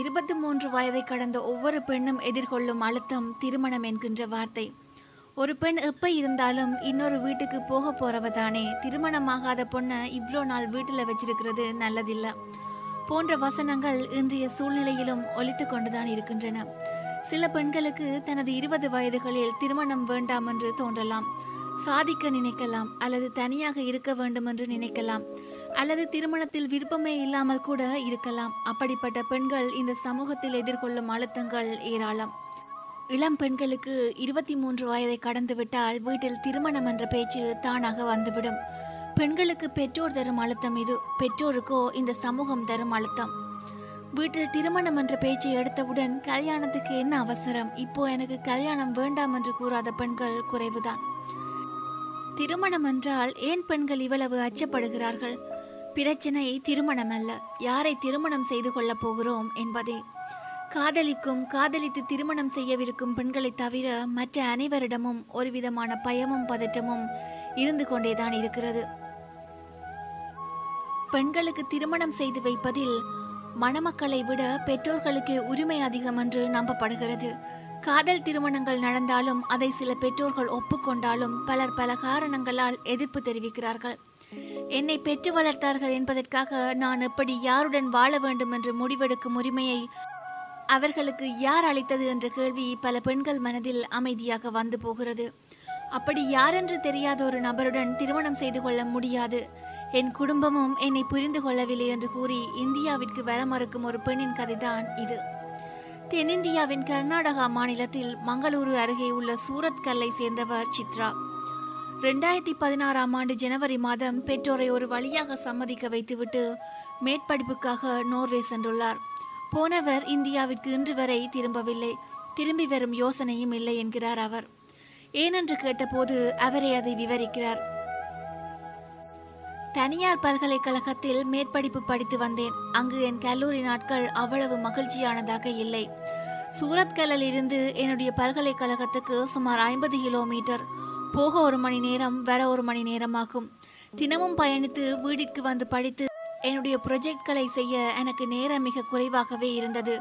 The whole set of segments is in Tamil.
இருபத்தி மூன்று வயதை கடந்த ஒவ்வொரு பெண்ணும் எதிர்கொள்ளும் அழுத்தம் திருமணம் என்கின்ற வார்த்தை. ஒரு பெண் எப்ப இருந்தாலும் இன்னொரு வீட்டுக்கு போக போகிறவ தானே. திருமணமாகாத பொண்ணை இவ்வளோ நாள் வீட்டில் வச்சிருக்கிறது நல்லதில்லை. போன்ற வசனங்கள் இன்றைய சூழ்நிலையிலும் ஒலித்து கொண்டுதான் இருக்கின்றன. சில பெண்களுக்கு தனது இருபது வயதுகளில் திருமணம் வேண்டாம் என்று தோன்றலாம். சாதிக்க நினைக்கலாம் அல்லது தனியாக இருக்க வேண்டும் என்று நினைக்கலாம். அல்லது திருமணத்தில் விருப்பமே இல்லாமல் கூட இருக்கலாம். அப்படிப்பட்ட பெண்கள் இந்த சமூகத்தில் எதிர்கொள்ளும் அழுத்தங்கள் ஏராளம். இளம் பெண்களுக்கு இருபத்தி மூன்று வயதை கடந்துவிட்டால் வீட்டில் திருமணம் என்ற பேச்சு தானாக வந்துவிடும். பெண்களுக்கு பெற்றோர் தரும் அழுத்தம் இது. பெற்றோருக்கோ இந்த சமூகம் தரும் அழுத்தம். வீட்டில் திருமணம் என்ற பேச்சை எடுத்தவுடன் கல்யாணத்துக்கு என்ன அவசரம்? இப்போ எனக்கு கல்யாணம் வேண்டாம் என்று கூறாத பெண்கள் குறைவுதான். திருமணம் என்றால் ஏன் பெண்கள் இவ்வளவு அச்சப்படுகிறார்கள்? பிரச்சனை திருமணம் அல்ல யாரை திருமணம் செய்து கொள்ளப் போகிறோம் என்பதே. காதலிக்கும் காதலித்து திருமணம் செய்யவிருக்கும் பெண்களை தவிர மற்ற அனைவரிடமும் ஒரு விதமான பயமும் பதற்றமும் இருந்து கொண்டேதான் இருக்கிறது. பெண்களுக்கு திருமணம் செய்து வைப்பதில் மணமக்களை விட பெற்றோர்களுக்கு உரிமை அதிகம் என்று நம்பப்படுகிறது. காதல் திருமணங்கள் நடந்தாலும் அதை சில பெற்றோர்கள் ஒப்புக்கொண்டாலும் பலர் பல காரணங்களால் எதிர்ப்பு தெரிவிக்கிறார்கள். என்னை பெற்று வளர்த்தார்கள் என்பதற்காக நான் எப்படி யாருடன் வாழ வேண்டும் என்று முடிவெடுக்கும் உரிமையை அவர்களுக்கு யார் அளித்தது என்ற கேள்வி பல பெண்கள் மனதில் அமைதியாக வந்து போகிறது. அப்படி யாரென்று தெரியாத ஒரு நபருடன் திருமணம் செய்து கொள்ள முடியாது. என் குடும்பமும் என்னை புரிந்து கொள்ளவில்லை என்று கூறி இந்தியாவிற்கு வர மறுக்கும் ஒரு பெண்ணின் கதைதான் இது. தென்னிந்தியாவின் கர்நாடகா மாநிலத்தில் மங்களூரு அருகே உள்ள சூரத் கல்லை சேர்ந்தவர் சித்ரா. ரெண்டாயிரத்தி பதினாறாம் ஆண்டு ஜனவரி மாதம் பெற்றோரை ஒரு வழியாக சம்மதிக்க வைத்துவிட்டு மேற்படிப்புக்காக நோர்வே சென்றுள்ளார். போனவர் இந்தியாவிற்கு இன்று வரை திரும்பவில்லை. திரும்பி வரும் யோசனையும் இல்லை என்கிறார் அவர். ஏனென்று கேட்டபோது அவரே அதை விவரிக்கிறார். தனியார் பல்கலைக்கழகத்தில் மேற்படிப்பு படித்து வந்தேன். அங்கு என் கல்லூரி நாட்கள் அவ்வளவு மகிழ்ச்சியானதாக இல்லை. சூரத்கல்லில் இருந்து என்னுடைய பல்கலைக்கழகத்துக்கு சுமார் ஐம்பது கிலோமீட்டர். போக ஒரு மணி நேரம் வர ஒரு மணி நேரமாகும். தினமும் பயணித்து வீட்டிற்கு வந்து படித்து என்னுடைய ப்ரொஜெக்ட்களை செய்ய எனக்கு நேரம் மிக குறைவாகவே இருந்தது.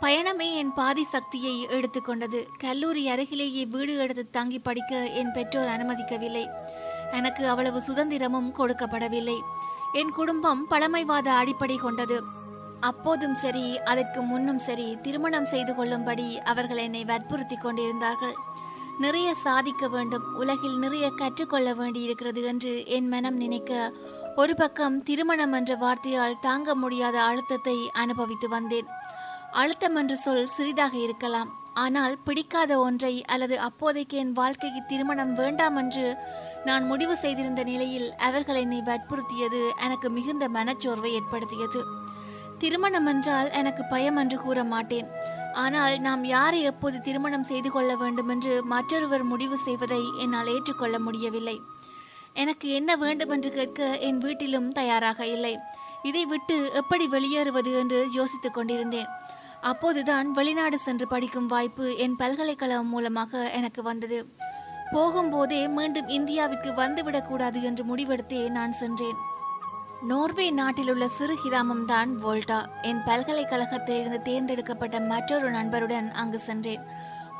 பயணமே என் பாதி சக்தியை எடுத்துக்கொண்டது கல்லூரி அருகிலேயே வீடு எடுத்து தங்கி படிக்க என் பெற்றோர் அனுமதிக்கவில்லை. எனக்கு அவ்வளவு சுதந்திரமும் கொடுக்கப்படவில்லை. என் குடும்பம் பழமைவாத அடிப்படை கொண்டது. அப்போதும் சரி அதற்கு முன்னும் சரி திருமணம் செய்து கொள்ளும்படி அவர்கள் என்னை வற்புறுத்தி கொண்டிருந்தார்கள். நிறைய சாதிக்க வேண்டும் உலகில் நிறைய கற்றுக்கொள்ள வேண்டியிருக்கிறது என்று என் மனம் நினைக்க ஒரு பக்கம் திருமணம் என்ற வார்த்தையால் தாங்க முடியாத அழுத்தத்தை அனுபவித்து வந்தேன். அழுத்தம் என்ற சொல் சிறிதாக இருக்கலாம். ஆனால் பிடிக்காத ஒன்றை அல்லது அப்போதைக்கு என் வாழ்க்கைக்கு திருமணம் வேண்டாம் என்று நான் முடிவு செய்திருந்த நிலையில் அவர்கள் என்னை வற்புறுத்தியது எனக்கு மிகுந்த மனச்சோர்வை ஏற்படுத்தியது. திருமணம் என்றால் எனக்கு பயம் என்று கூற மாட்டேன். ஆனால் நாம் யாரை எப்போது திருமணம் செய்து கொள்ள வேண்டுமென்று மற்றொருவர் முடிவு செய்வதை என்னால் ஏற்றுக்கொள்ள முடியவில்லை. எனக்கு என்ன வேண்டும் என்று கேட்க என் வீட்டிலும் தயாராக இல்லை. இதை விட்டு எப்படி வெளியேறுவது என்று யோசித்துக் கொண்டிருந்தேன். அப்போதுதான் வெளிநாடு சென்று படிக்கும் வாய்ப்பு என் பல்கலைக்கழகம் மூலமாக எனக்கு வந்தது. போகும்போதே மீண்டும் இந்தியாவிற்கு வந்துவிடக்கூடாது என்று முடிவெடுத்தே நான் சென்றேன். நோர்வே நாட்டில் உள்ள சிறு கிராமம் தான் வோல்டா. என் பல்கலைக்கழகத்திலிருந்து தேர்ந்தெடுக்கப்பட்ட மற்றொரு நண்பருடன் அங்கு சென்றேன்.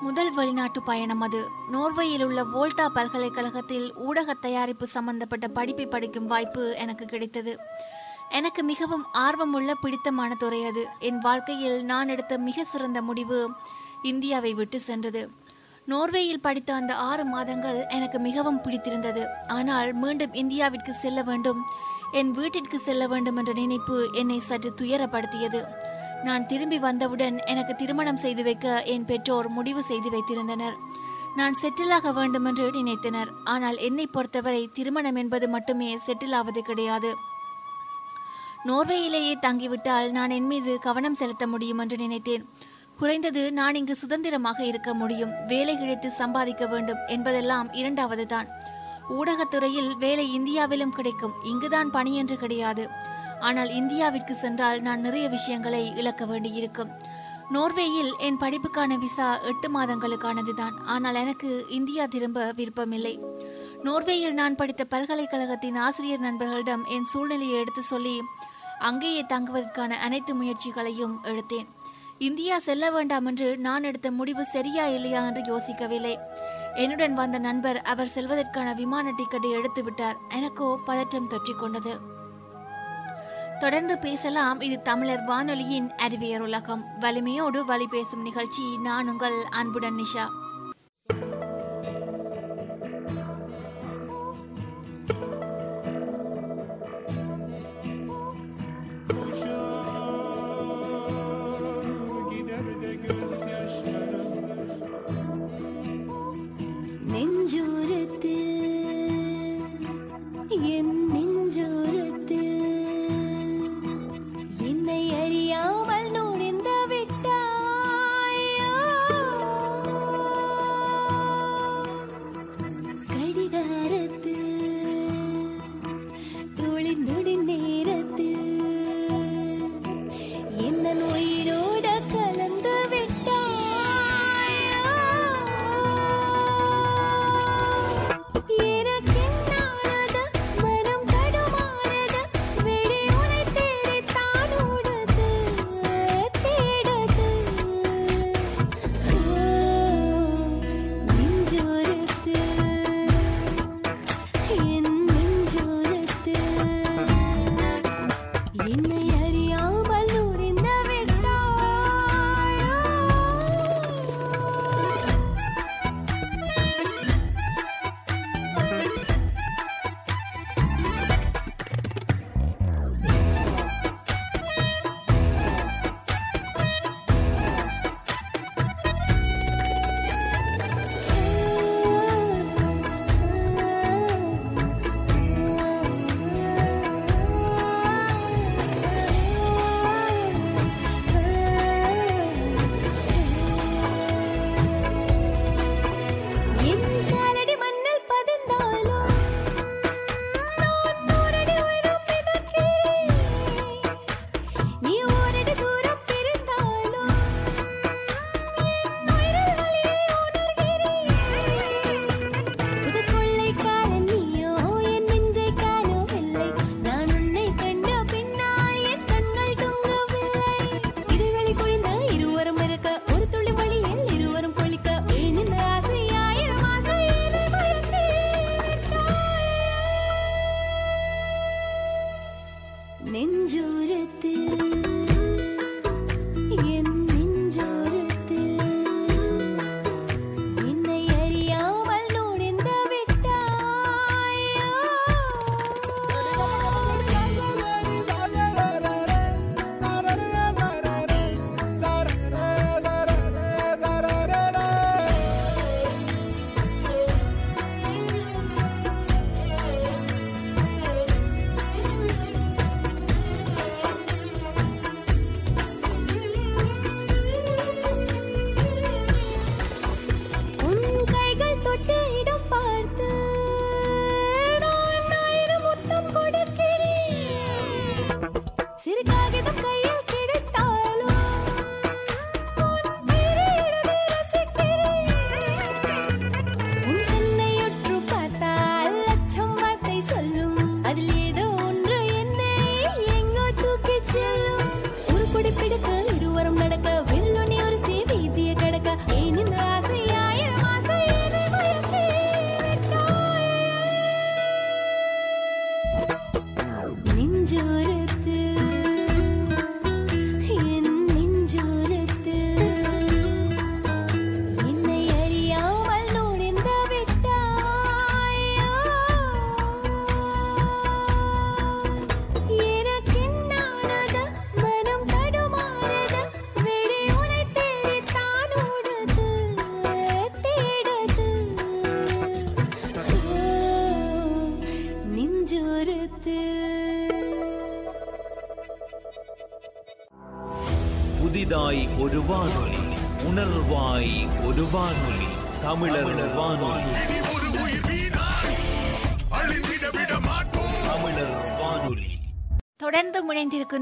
முதல் வெளிநாட்டு பயணம் அது. நோர்வேயில் உள்ள வோல்டா பல்கலைக்கழகத்தில் ஊடக தயாரிப்பு சம்பந்தப்பட்ட படிப்பை படிக்கும் வாய்ப்பு எனக்கு கிடைத்தது. எனக்கு மிகவும் ஆர்வமுள்ள பிடித்தமான துறை அது. என் வாழ்க்கையில் நான் எடுத்த மிக சிறந்த முடிவு இந்தியாவை விட்டு சென்றது. நோர்வேயில் படித்த அந்த ஆறு மாதங்கள் எனக்கு மிகவும் பிடித்திருந்தது. ஆனால் மீண்டும் இந்தியாவிற்கு செல்ல வேண்டும் என் வீட்டிற்கு செல்ல வேண்டும் என்ற நினைப்பு என்னை சற்று துயரப்படுத்தியது. நான் திரும்பி வந்தவுடன் எனக்கு திருமணம் செய்து வைக்க என் பெற்றோர் முடிவு செய்து வைத்திருந்தனர். நான் செட்டிலாக வேண்டும் என்று நினைத்தனர். ஆனால் என்னை பொறுத்தவரை திருமணம் என்பது மட்டுமே செட்டில் ஆவது கிடையாது. நோர்வேயிலேயே தங்கிவிட்டால் நான் என் மீது கவனம் செலுத்த முடியும் என்று நினைத்தேன். குறைந்தது நான் இங்கு சுதந்திரமாக இருக்க முடியும். வேலை கிடைத்து சம்பாதிக்க வேண்டும் என்பதெல்லாம் இரண்டாவது தான் ஊடகத்துறையில் வேலை இந்தியாவிலும் கிடைக்கும். இங்குதான் பணி என்று கிடையாது. ஆனால் இந்தியாவிற்கு சென்றால் நான் நிறைய விஷயங்களை இழக்க வேண்டியிருக்கும். நோர்வேயில் என் படிப்புக்கான விசா எட்டு மாதங்களுக்கானதுதான். ஆனால் எனக்கு இந்தியா திரும்ப விருப்பமில்லை. நோர்வேயில் நான் படித்த பல்கலைக்கழகத்தின் ஆசிரியர் நண்பர்களிடம் என் சூழ்நிலையை எடுத்து சொல்லி அங்கேயே தங்குவதற்கான அனைத்து முயற்சிகளையும் எடுத்தேன். இந்தியா செல்ல வேண்டாம் என்று நான் எடுத்த முடிவு சரியா இல்லையா என்று யோசிக்கவில்லை. என்னுடன் வந்த நண்பர் அவர் செல்வதற்கான விமான டிக்கெட்டை எடுத்து விட்டார் எனக்கோ பதற்றம் தொற்றிக் கொண்டது தொடர்ந்து பேசலாம். இது தமிழர் வானொலியின் அறிவியர் உலகம். வலிமையோடு வழி பேசும் நிகழ்ச்சி. நான் உங்கள் அன்புடன் நிஷா.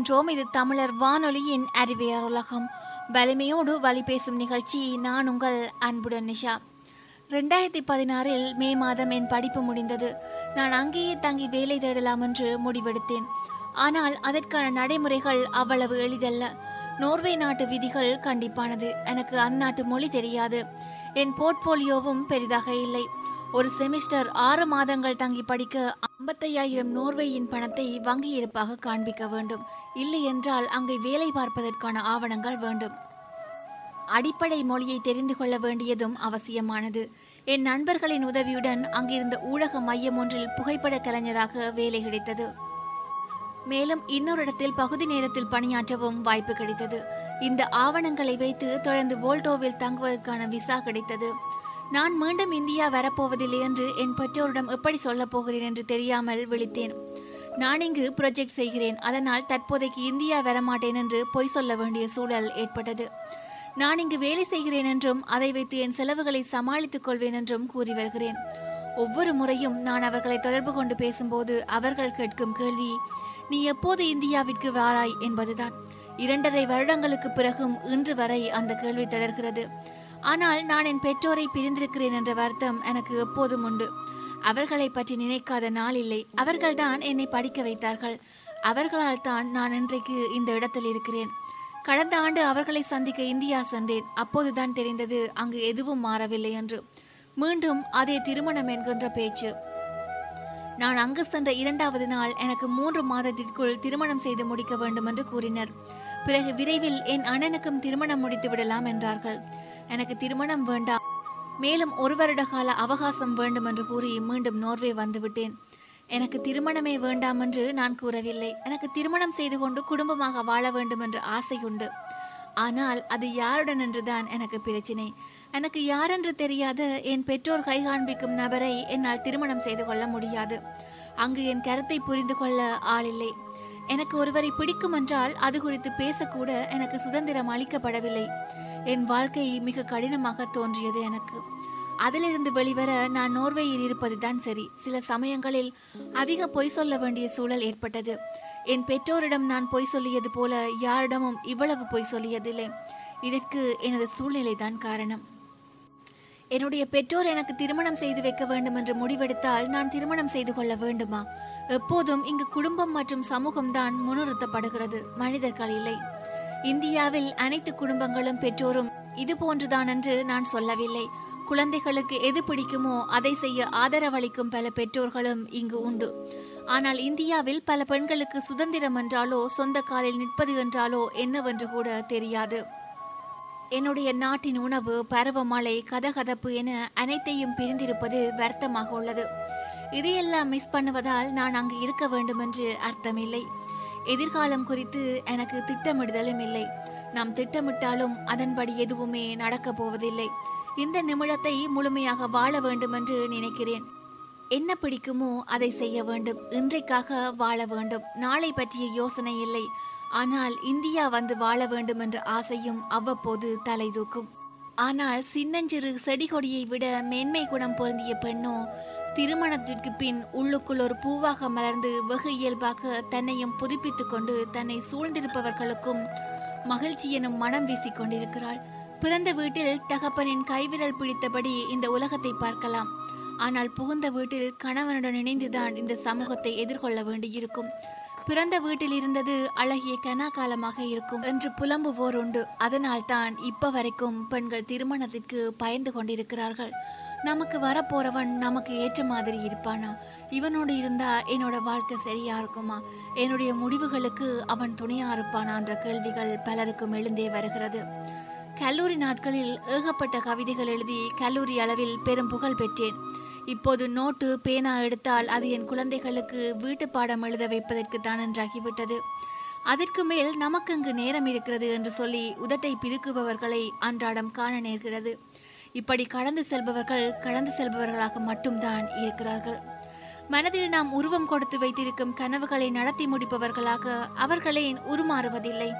முனைந்திருக்கின்றோம் இது தமிழர் வானொலியின் அறிவியர் உலகம். வலிமையோடு வழி பேசும் நிகழ்ச்சி நான் உங்கள் அன்புடன் நிஷா. ரெண்டாயிரத்தி பதினாறில் மே மாதம் என் படிப்பு முடிந்தது. நான் அங்கேயே தங்கி வேலை தேடலாம் என்று முடிவெடுத்தேன். ஆனால் அதற்கான நடைமுறைகள் அவ்வளவு எளிதல்ல. நோர்வே நாட்டு விதிகள் கண்டிப்பானது. எனக்கு அந்நாட்டு மொழி தெரியாது. என் போர்ட்போலியோவும் பெரிதாக இல்லை. ஒரு செமிஸ்டர் ஆறு மாதங்கள் தங்கி படிக்க ஐம்பத்தையாயிரம் நோர்வேயின் பணத்தை வங்கி இருப்பாக காண்பிக்க வேண்டும். இல்லை என்றால் அங்கே வேலை பார்ப்பதற்கான ஆவணங்கள் வேண்டும். அடிப்படை மொழியை தெரிந்து கொள்ள வேண்டியதும் அவசியமானது. என் நண்பர்களின் உதவியுடன் அங்கிருந்த ஊடக மையம் ஒன்றில் புகைப்பட கலைஞராக வேலை கிடைத்தது. மேலும் இன்னொரு இடத்தில் பகுதி நேரத்தில் பணியாற்றவும் வாய்ப்பு கிடைத்தது. இந்த ஆவணங்களை வைத்து தொடர்ந்து வோல்டோவில் தங்குவதற்கான விசா கிடைத்தது. நான் மீண்டும் இந்தியா வரப்போவதில்லை என்று என் பெற்றோரிடம் எப்படி சொல்லப் போகிறேன் என்று தெரியாமல் விழித்தேன். நான் இங்கு ப்ரொஜெக்ட் செய்கிறேன். அதனால் தற்போதைக்கு இந்தியா வரமாட்டேன் என்று பொய் சொல்ல வேண்டிய சூழல் ஏற்பட்டது. நான் இங்கு வேலை செய்கிறேன் என்றும் அதை வைத்து என் செலவுகளை சமாளித்துக் கொள்வேன் என்றும் கூறி வருகிறேன். ஒவ்வொரு முறையும் நான் அவர்களை தொடர்பு கொண்டு பேசும்போது அவர்கள் கேட்கும் கேள்வி நீ எப்போது இந்தியாவிற்கு வாராய்? என்பதுதான். இரண்டரை வருடங்களுக்கு பிறகும் இன்று வரை அந்த கேள்வி தொடர்கிறது. ஆனால் நான் என் பெற்றோரை பிரிந்திருக்கிறேன் என்ற வருத்தம் எனக்கு எப்போதும் உண்டு. அவர்களை பற்றி நினைக்காத நாள் இல்லை. அவர்கள்தான் என்னை படிக்க வைத்தார்கள். அவர்களால் தான் நான் இன்றைக்கு இந்த இடத்தில் இருக்கிறேன். கடந்த ஆண்டு அவர்களை சந்திக்க இந்தியா சென்றேன். அப்போதுதான் தெரிந்தது அங்கு எதுவும் மாறவில்லை என்று. மீண்டும் அதே திருமணம் என்கின்ற பேச்சு. நான் அங்கு சென்ற இரண்டாவது நாள் எனக்கு மூன்று மாதத்திற்குள் திருமணம் செய்து முடிக்க வேண்டும் என்று கூறினர். பிறகு விரைவில் என் அண்ணனுக்கும் திருமணம் முடித்து விடலாம் என்றார்கள். எனக்கு திருமணம் வேண்டாம் மேலும் ஒரு வருட கால அவகாசம் வேண்டும் என்று கூறி மீண்டும் நோர்வே வந்துவிட்டேன். எனக்கு திருமணமே வேண்டாம் என்று நான் கூறவில்லை. எனக்கு திருமணம் செய்து கொண்டு குடும்பமாக வாழ வேண்டும் என்று ஆசை உண்டு. ஆனால் அது யாருடன் என்றுதான் எனக்கு பிரச்சினை. எனக்கு யாரென்று தெரியாத. என் பெற்றோர் கை காண்பிக்கும் நபரை என்னால் திருமணம் செய்து கொள்ள முடியாது. அங்கு என் கருத்தை புரிந்து கொள்ள ஆளில்லை. எனக்கு ஒருவரை பிடிக்கும் என்றால் அது குறித்து பேசக்கூட எனக்கு சுதந்திரம் அளிக்கப்படவில்லை. என் வாழ்க்கை மிக கடினமாக தோன்றியது எனக்கு. அதிலிருந்து வெளிவர நான் நோர்வேயில் இருப்பதுதான் சரி. சில சமயங்களில் அதிக பொய் சொல்ல வேண்டிய சூழல் ஏற்பட்டது. என் பெற்றோரிடம் நான் பொய் சொல்லியது போல யாரிடமும் இவ்வளவு பொய் சொல்லியதில்லை. இதற்கு எனது சூழ்நிலை தான் காரணம். என்னுடைய பெற்றோர் எனக்கு திருமணம் செய்து வைக்க வேண்டும் என்று முடிவெடுத்தால் நான் திருமணம் செய்து கொள்ள வேண்டுமா? எப்போதும் இங்கு குடும்பம் மற்றும் சமூகம் தான் முன்னிறுத்தப்படுகிறது. மனிதர்கள் இல்லை. இந்தியாவில் அனைத்து குடும்பங்களும் பெற்றோரும் இது போன்றுதான் என்று நான் சொல்லவில்லை. குழந்தைகளுக்கு எது பிடிக்குமோ அதை செய்ய ஆதரவளிக்கும் பல பெற்றோர்களும் இங்கு உண்டு. ஆனால் இந்தியாவில் பல பெண்களுக்கு சுதந்திரம் என்றாலோ சொந்த காலில் நிற்பது என்றாலோ என்னவென்று கூட தெரியாது. என்னுடைய நாட்டின் உணவு பருவமழை கதகதப்பு என அனைத்தையும் பிரிந்திருப்பது வருத்தமாக உள்ளது. இதையெல்லாம் மிஸ் பண்ணுவதால் நான் அங்கு இருக்க வேண்டும் என்று அர்த்தமில்லை. எதிர்காலம் குறித்து எனக்கு திட்டமிடுதலும் இல்லை. நாம் திட்டமிட்டாலும் அதன்படி எதுவுமே நடக்கப் போவதில்லை. இந்த நிமிடத்தை முழுமையாக வாழ வேண்டும் என்று நினைக்கிறேன். என்ன பிடிக்குமோ அதை செய்ய வேண்டும். இன்றைக்காக வாழ வேண்டும். நாளை பற்றிய யோசனை இல்லை. ஆனால் இந்தியா வந்து வாழ வேண்டும் என்ற ஆசையும் அவ்வப்போது தலை தூக்கும். ஆனால் சின்னஞ்சிறு செடி கொடியை விட மேன்மை குணம் பொருந்திய பெண்ணோ திருமணத்திற்கு பின் உள்ளுக்குள் ஒரு பூவாக மலர்ந்து வெகு இயல்பாக தன்னையும் புதுப்பித்துக் கொண்டு தன்னை சூழ்ந்திருப்பவர்களுக்கும் மகிழ்ச்சி எனும் மனம் வீசிக் கொண்டிருக்கிறாள். பிறந்த வீட்டில் தகப்பனின் கைவிரல் பிடித்தபடி இந்த உலகத்தை பார்க்கலாம். ஆனால் புகுந்த வீட்டில் கணவனுடன் இணைந்துதான் இந்த சமூகத்தை எதிர்கொள்ள வேண்டியிருக்கும். பிறந்த வீட்டில் இருந்தது அழகிய கனாகாலமாக இருக்கும் என்று புலம்புவோர் உண்டு. அதனால் தான் இப்ப வரைக்கும் பெண்கள் திருமணத்திற்கு பயந்து கொண்டிருக்கிறார்கள். நமக்கு வரப்போறவன் நமக்கு ஏற்ற மாதிரி இருப்பானா? இவனோடு இருந்தா என்னோட வாழ்க்கை சரியா இருக்குமா? என்னுடைய முடிவுகளுக்கு அவன் துணையா இருப்பானான்ற கேள்விகள் பலருக்கும் எழுந்தே வருகிறது. கல்லூரி நாட்களில் ஏகப்பட்ட கவிதைகள் எழுதி கல்லூரி அளவில் பெரும் புகழ் பெற்றேன். இப்போது நோட்டு பேனா எடுத்தால் அது என் குழந்தைகளுக்கு வீட்டு பாடம் எழுத வைப்பதற்கு தான் என்றாகிவிட்டது. அதற்கு மேல் நமக்கு அங்கு நேரம் இருக்கிறது என்று சொல்லி உதட்டை பிதுக்குபவர்களை அன்றாடம் காண நேர்கிறது. இப்படி கடந்து செல்பவர்கள் கடந்து செல்பவர்களாக மட்டும்தான் இருக்கிறார்கள். மனதில் நாம் உருவம் கொடுத்து வைத்திருக்கும் கனவுகளை நடத்தி முடிப்பவர்களாக அவர்களே உருமாறுவதில்லை.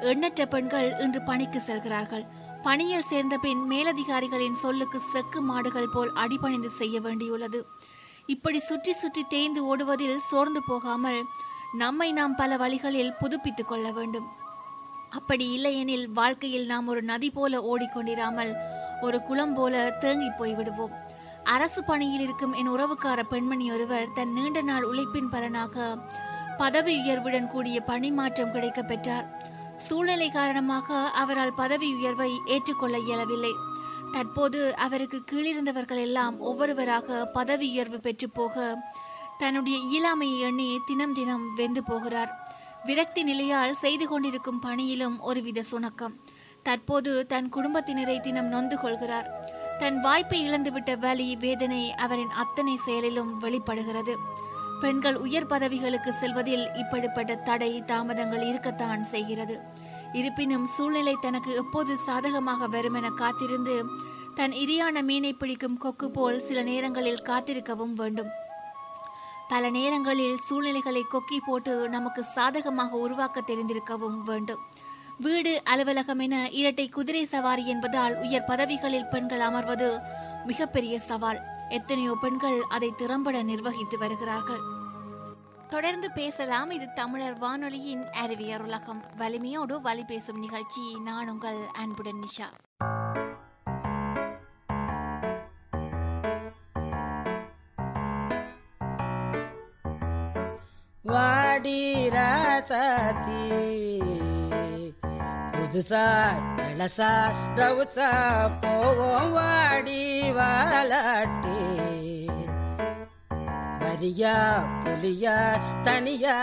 எண்ணற்ற பெண்கள் இன்று பணிக்கு செல்கிறார்கள். பணியில் சேர்ந்த பின் மேலதிகாரிகளின் சொல்லுக்கு செக்கு மாடுகள் போல் அடிபணிந்து செய்ய வேண்டியுள்ளது. இப்படி சுற்றி சுற்றி தேய்ந்து ஓடுவதில் சோர்ந்து போகாமல் நம்மை நாம் பல வழிகளில் புதுப்பித்துக் கொள்ள வேண்டும். அப்படி இல்லையெனில் வாழ்க்கையில் நாம் ஒரு நதி போல ஓடிக்கொண்டிராமல் ஒரு குளம் போல தேங்கி போய் விடுவோம் அரசு பணியில் இருக்கும் என் உறவுக்கார பெண்மணி ஒருவர் தன் நீண்ட நாள் உழைப்பின் பலனாக பதவி உயர்வுடன் கூடிய பணிமாற்றம் கிடைக்க பெற்றார். சூழ்நிலை காரணமாக அவரால் பதவி உயர்வை ஏற்றுக்கொள்ள இயலவில்லை. தற்போது அவருக்கு கீழிருந்தவர்கள் எல்லாம் ஒவ்வொருவராக பதவி உயர்வு பெற்று போக தன்னுடைய இயலாமையை எண்ணி தினம் தினம் வெந்து போகிறார். விரக்தி நிலையால் செய்து கொண்டிருக்கும் பணியிலும் ஒருவித சுணக்கம். தற்போது தன் குடும்பத்தினரை தினம் நொந்து கொள்கிறார். தன் வாய்ப்பை இழந்துவிட்ட வலி வேதனை அவரின் அத்தனை செயலிலும் வெளிப்படுகிறது. பெண்கள் உயர் பதவிகளுக்கு செல்வதில் இப்படிப்பட்ட தடை தாமதங்கள் இருக்கத்தான் செய்கிறது. இருப்பினும் சூழ்நிலை தனக்கு எப்போது சாதகமாக வரும் என காத்திருந்து தன் இரியான மீனை பிடிக்கும் கொக்கு போல் சில நேரங்களில் காத்திருக்கவும் வேண்டும். பல நேரங்களில் சூழ்நிலைகளை கொக்கி போட்டு நமக்கு சாதகமாக உருவாக்க தெரிந்திருக்கவும் வேண்டும். வீடு அலுவலகம் என இரட்டை குதிரை சவாரி என்பதால் உயர் பதவிகளில் பெண்கள் அமர்வது மிகப்பெரிய சவால். எத்தனையோ பெண்கள் அதை திறம்பட நிர்வகித்து வருகிறார்கள். தொடர்ந்து பேசலாம். இது தமிழர் வானொலியின் அறிவியர் உலகம். வலிமையோடு வழி பேசும் நிகழ்ச்சி. நான் உங்கள் அன்புடன் நிஷா. வாடி ராசாத்தி புதுசா இளசா ரவுசா போவோம் வாடி வாலாட்டி. வரியா புலியா தனியா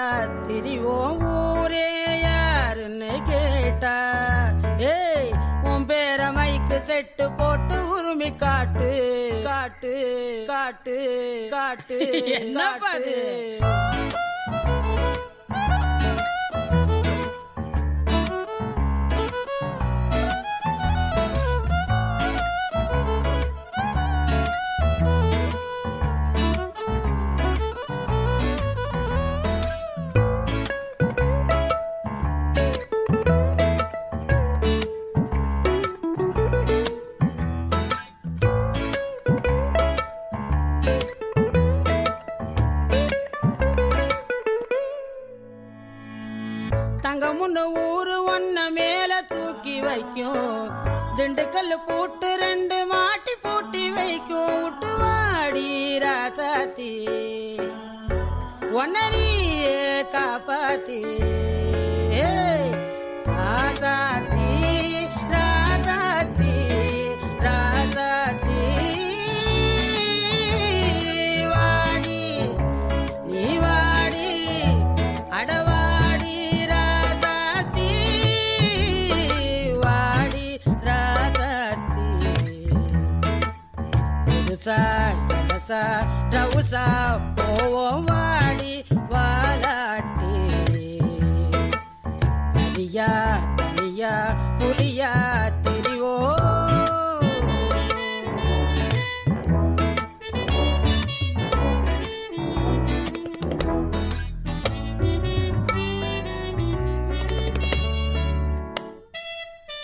திரிவோம் ஊரே யாருன்னு கேட்டா. ஏய் உன் பேர மைக்கு செட்டு போட்டு உருமி காட்டு. காட்டு காட்டு காட்டு என்ன பாரு? தங்க ஊரு ஒன்ன மேல தூக்கி வைக்கும். திண்டுக்கல் பூட்டு ரெண்டு மாட்டி பூட்டி வைக்கும். விட்டு வாடி ராசாத்தி. ஒன்னரியே காப்பாத்தி. ஏய், ரவுசா போவோம் வாடி வாலாட்டி தனியா தனியா புலியா தெரிவோ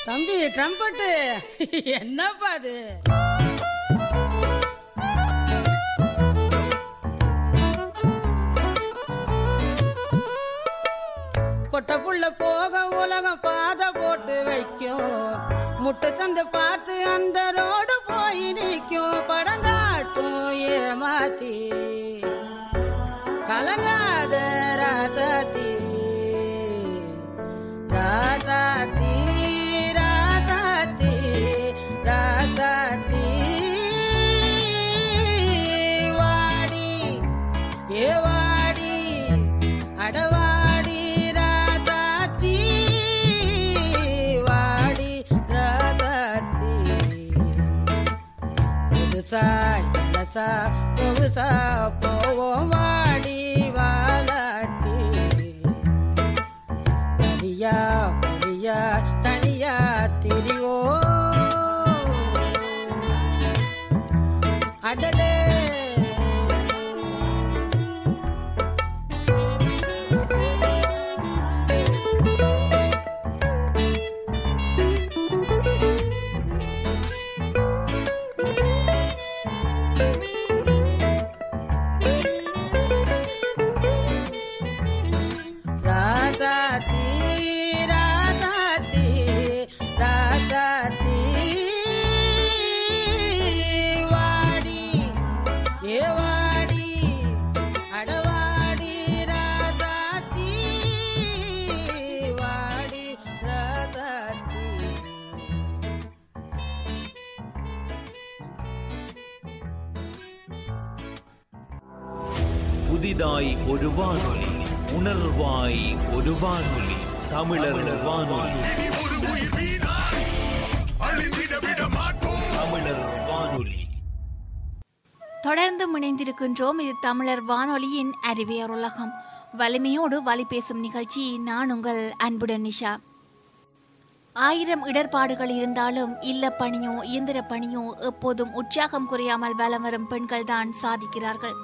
தம்பி ட்ரம்பட்டு என்னப்பா அது பொட்ட புள்ள போக உலகம் பாத போட்டு வைக்கும். முட்டை சந்து பார்த்து அந்த ரோடு போய் நிற்கும். படங்காட்டும் ஏமாத்தி. கலங்காத ராசாத்தி ராசாத்தி sa sa sa sa புதிதாய் ஒரு வானொலி உணர்வாய் ஒரு வானொலி தமிழர் வானொலி தமிழர் வானொலி தொடர்ந்து முனைந்திருக்கின்றோம் இது தமிழர் வானொலியின் அறிவியர் உலகம். வலிமையோடு வழி பேசும் நிகழ்ச்சி நான் உங்கள் அன்புடன் நிஷா. ஆயிரம் இடர்பாடுகள் இருந்தாலும் இல்ல பணியோ இயந்திர பணியோ எப்போதும் உற்சாகம் குறையாமல் வலம் வரும் பெண்கள் தான் சாதிக்கிறார்கள்.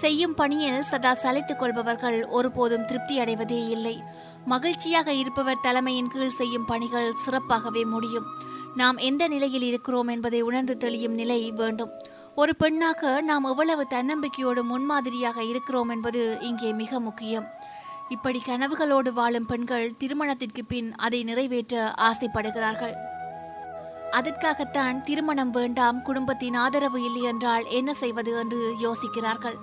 செய்யும் பணியில் சதா சலித்துக் கொள்பவர்கள் ஒருபோதும் திருப்தி அடைவதே இல்லை. மகிழ்ச்சியாக இருப்பவர் தலைமையின் கீழ் செய்யும் பணிகள் சிறப்பாகவே முடியும். நாம் எந்த நிலையில் இருக்கிறோம் என்பதை உணர்ந்து தெளியும் நிலை வேண்டும். ஒரு பெண்ணாக நாம் எவ்வளவு தன்னம்பிக்கையோடு முன்மாதிரியாக இருக்கிறோம் என்பது இங்கே மிக முக்கியம். இப்படி கனவுகளோடு வாழும் பெண்கள் திருமணத்திற்கு பின் அதை நிறைவேற்ற ஆசைப்படுகிறார்கள். அதற்காகத்தான் திருமணம் வேண்டாம் குடும்பத்தின் ஆதரவு இல்லை என்றால் என்ன செய்வது என்று யோசிக்கிறார்கள்.